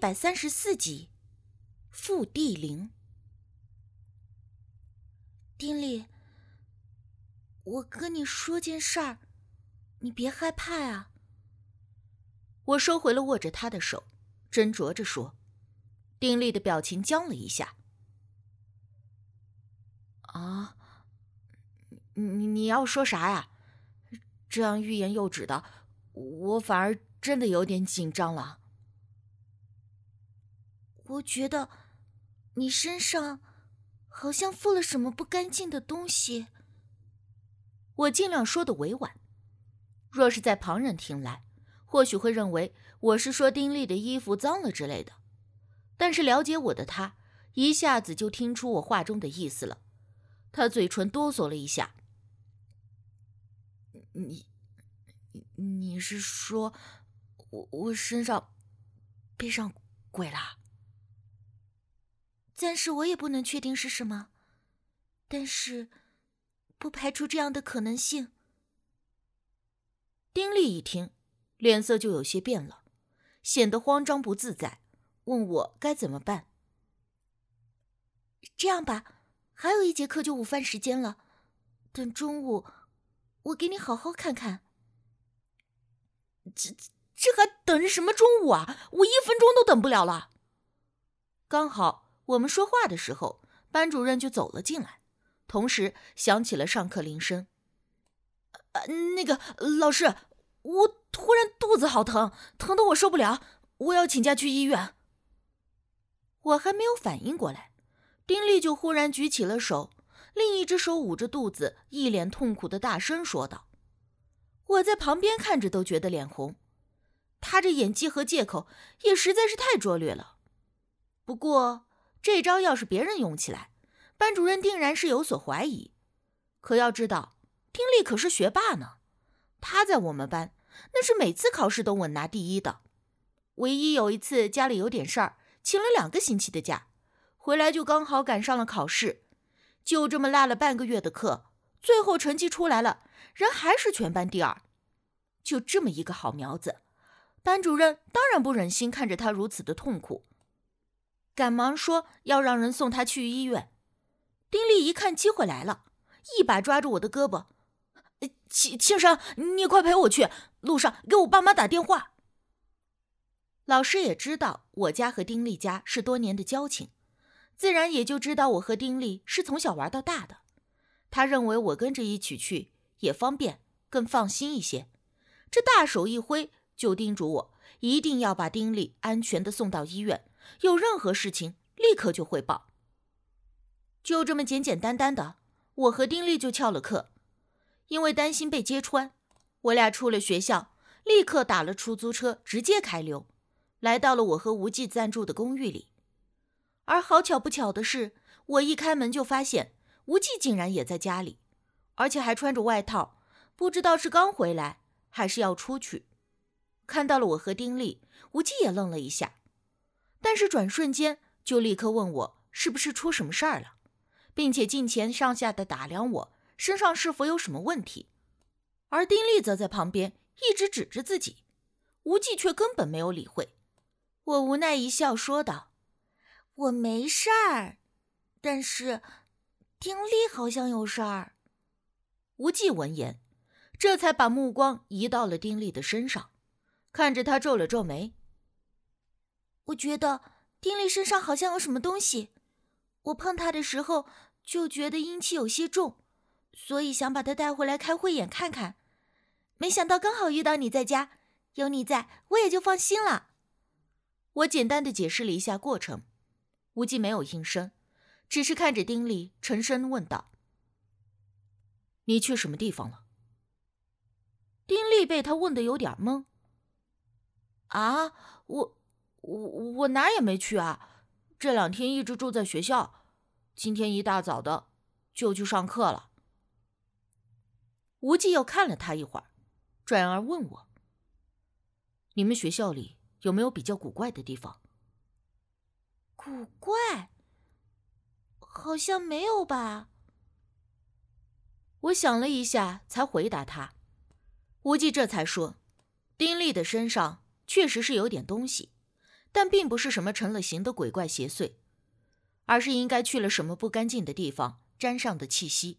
百三十四集，复地灵。丁力，我跟你说件事儿，你别害怕啊。我收回了握着他的手，斟酌着说。丁力的表情僵了一下。啊，你你要说啥呀？这样欲言又止的，我反而真的有点紧张了。我觉得你身上好像附了什么不干净的东西。我尽量说的委婉，若是在旁人听来，或许会认为我是说丁力的衣服脏了之类的。但是了解我的他，一下子就听出我话中的意思了。他嘴唇哆嗦了一下：“你，你是说，我我身上背上鬼了？”暂时我也不能确定是什么，但是不排除这样的可能性。丁力一听，脸色就有些变了，显得慌张不自在，问我该怎么办。这样吧，还有一节课就午饭时间了，等中午我给你好好看看。这这还等什么中午啊？我一分钟都等不了了。刚好。我们说话的时候，班主任就走了进来，同时响起了上课铃声。呃，那个老师，我突然肚子好疼，疼得我受不了，我要请假去医院。我还没有反应过来，丁力就忽然举起了手，另一只手捂着肚子，一脸痛苦的大声说道：“我在旁边看着都觉得脸红，他这演技和借口也实在是太拙劣了。不过。”这招要是别人用起来，班主任定然是有所怀疑。可要知道，丁力可是学霸呢，他在我们班那是每次考试都稳拿第一的。唯一有一次家里有点事儿，请了两个星期的假，回来就刚好赶上了考试，就这么落了半个月的课，最后成绩出来了，人还是全班第二。就这么一个好苗子，班主任当然不忍心看着他如此的痛苦。赶忙说要让人送他去医院。丁力一看机会来了，一把抓住我的胳膊：“庆庆生，你快陪我去，路上给我爸妈打电话。”老师也知道我家和丁力家是多年的交情，自然也就知道我和丁力是从小玩到大的。他认为我跟着一起去也方便，更放心一些。这大手一挥，就叮嘱我一定要把丁力安全的送到医院。有任何事情，立刻就汇报。就这么简简单单的，我和丁力就翘了课。因为担心被揭穿，我俩出了学校，立刻打了出租车，直接开溜，来到了我和无忌暂住的公寓里。而好巧不巧的是，我一开门就发现无忌竟然也在家里，而且还穿着外套，不知道是刚回来还是要出去。看到了我和丁力，无忌也愣了一下。但是转瞬间就立刻问我是不是出什么事儿了，并且近前上下的打量我身上是否有什么问题，而丁力则在旁边一直指着自己，无忌却根本没有理会。我无奈一笑说道：“我没事儿，但是丁力好像有事儿。”无忌闻言，这才把目光移到了丁力的身上，看着他皱了皱眉。我觉得丁力身上好像有什么东西，我碰他的时候就觉得阴气有些重，所以想把他带回来开慧眼看看。没想到刚好遇到你在家，有你在，我也就放心了。我简单的解释了一下过程，无忌没有应声，只是看着丁力，沉声问道：“你去什么地方了？”丁力被他问的有点懵。啊，我。我我哪也没去啊，这两天一直住在学校，今天一大早的就去上课了。无忌又看了他一会儿，转而问我：“你们学校里有没有比较古怪的地方？”古怪？好像没有吧。我想了一下，才回答他。无忌这才说：“丁力的身上确实是有点东西。”但并不是什么成了形的鬼怪邪祟，而是应该去了什么不干净的地方沾上的气息。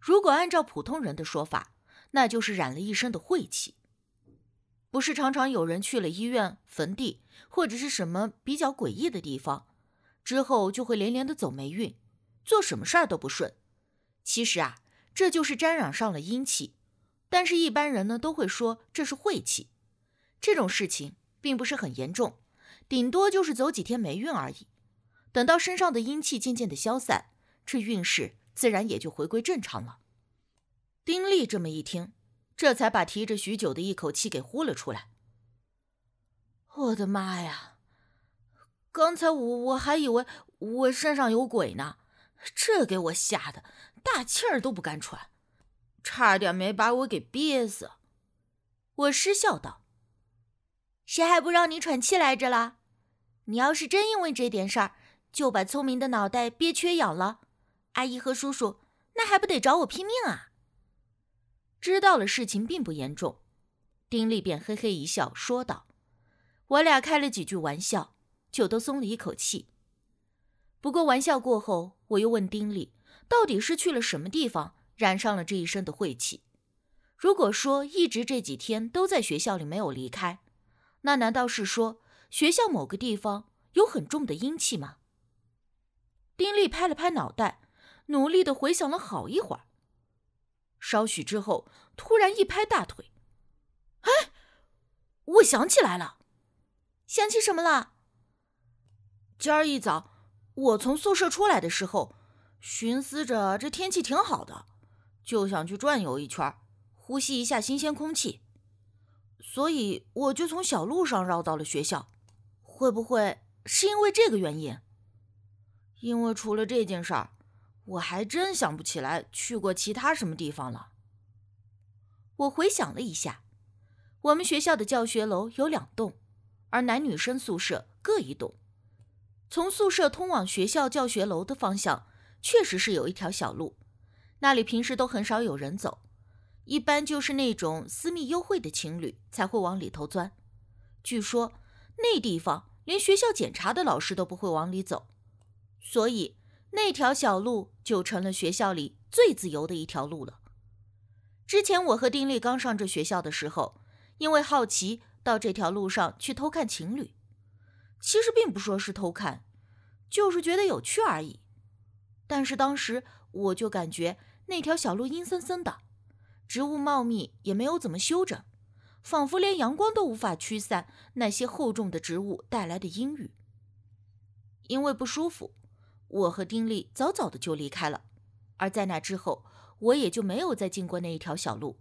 如果按照普通人的说法，那就是染了一身的晦气。不是常常有人去了医院、坟地或者是什么比较诡异的地方，之后就会连连的走霉运，做什么事儿都不顺。其实啊，这就是沾染上了阴气。但是，一般人呢都会说这是晦气。这种事情并不是很严重，顶多就是走几天霉运而已。等到身上的阴气渐渐的消散，这运势自然也就回归正常了。丁力这么一听。这才把提着许久的一口气给呼了出来。我的妈呀！刚才我我还以为我身上有鬼呢，这给我吓得大气儿都不敢喘，差点没把我给憋死。我失笑道：“谁还不让你喘气来着了？你要是真因为这点事儿就把聪明的脑袋憋缺氧了，阿姨和叔叔那还不得找我拼命啊？”知道了事情并不严重，丁力便嘿嘿一笑，说道：“我俩开了几句玩笑，就都松了一口气。不过玩笑过后，我又问丁力，到底是去了什么地方染上了这一身的晦气？如果说一直这几天都在学校里没有离开，那难道是说学校某个地方有很重的阴气吗？”丁力拍了拍脑袋，努力的回想了好一会儿。稍许之后，突然一拍大腿：“哎，我想起来了，想起什么了？今儿一早，我从宿舍出来的时候，寻思着这天气挺好的，就想去转悠一圈，呼吸一下新鲜空气，所以我就从小路上绕到了学校。会不会是因为这个原因？因为除了这件事儿。”我还真想不起来去过其他什么地方了。我回想了一下，我们学校的教学楼有两栋，而男女生宿舍各一栋。从宿舍通往学校教学楼的方向，确实是有一条小路，那里平时都很少有人走，一般就是那种私密幽会的情侣才会往里头钻。据说那地方连学校检查的老师都不会往里走，所以。那条小路就成了学校里最自由的一条路了。之前我和丁力刚上这学校的时候，因为好奇到这条路上去偷看情侣，其实并不说是偷看，就是觉得有趣而已。但是当时我就感觉那条小路阴森森的，植物茂密，也没有怎么修整，仿佛连阳光都无法驱散那些厚重的植物带来的阴郁。因为不舒服。我和丁力早早的就离开了，而在那之后，我也就没有再进过那一条小路。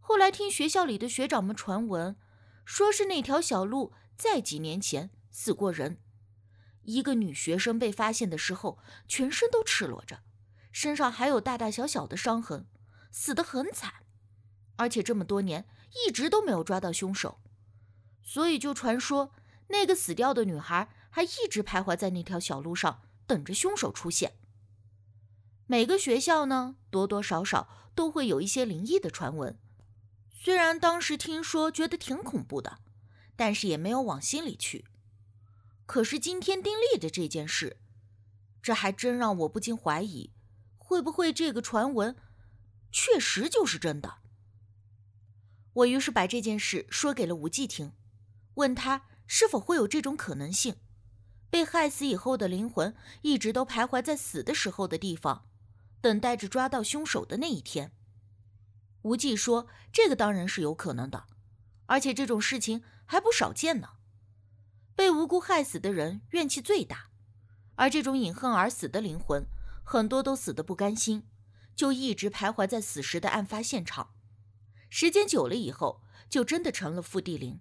后来听学校里的学长们传闻，说是那条小路在几年前死过人，一个女学生被发现的时候，全身都赤裸着，身上还有大大小小的伤痕，死得很惨，而且这么多年一直都没有抓到凶手，所以就传说那个死掉的女孩还一直徘徊在那条小路上。等着凶手出现。每个学校呢，多多少少都会有一些灵异的传闻。虽然当时听说觉得挺恐怖的，但是也没有往心里去。可是今天丁力的这件事，这还真让我不禁怀疑，会不会这个传闻确实就是真的？我于是把这件事说给了无忌听，问他是否会有这种可能性。被害死以后的灵魂一直都徘徊在死的时候的地方，等待着抓到凶手的那一天。无忌说：“这个当然是有可能的，而且这种事情还不少见呢。被无辜害死的人怨气最大，而这种隐恨而死的灵魂，很多都死得不甘心，就一直徘徊在死时的案发现场。时间久了以后，就真的成了负地灵，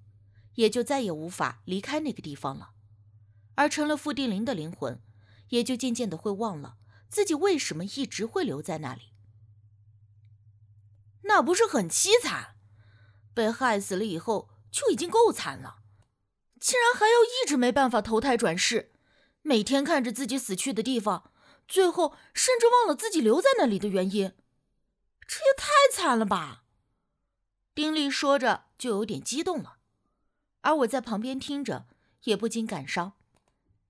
也就再也无法离开那个地方了。”而成了傅地灵的灵魂，也就渐渐的会忘了自己为什么一直会留在那里。那不是很凄惨？被害死了以后就已经够惨了，竟然还要一直没办法投胎转世，每天看着自己死去的地方，最后甚至忘了自己留在那里的原因，这也太惨了吧！丁力说着就有点激动了，而我在旁边听着。也不禁感伤：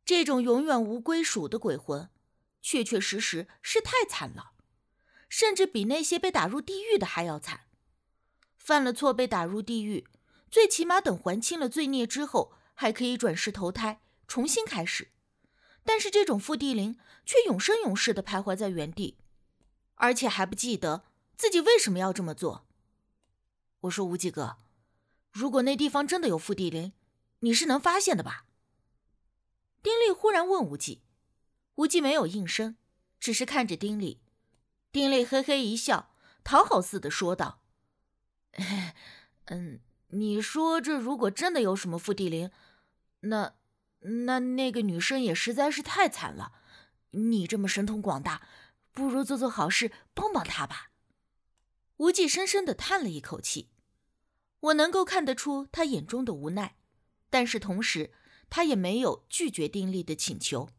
这种永远无归属的鬼魂，确确实实是太惨了，甚至比那些被打入地狱的还要惨。犯了错被打入地狱，最起码等还清了罪孽之后，还可以转世投胎，重新开始。但是这种附地灵却永生永世的徘徊在原地，而且还不记得自己为什么要这么做。我说无忌哥。如果那地方真的有附地灵，你是能发现的吧？丁力忽然问无忌，无忌没有应声，只是看着丁力。丁力嘿嘿一笑，讨好似的说道：“ 嗯，你说这如果真的有什么附地灵，那那那个女生也实在是太惨了。你这么神通广大，不如做做好事，帮帮她吧。”无忌深深的叹了一口气。我能够看得出他眼中的无奈，但是同时，他也没有拒绝丁力的请求。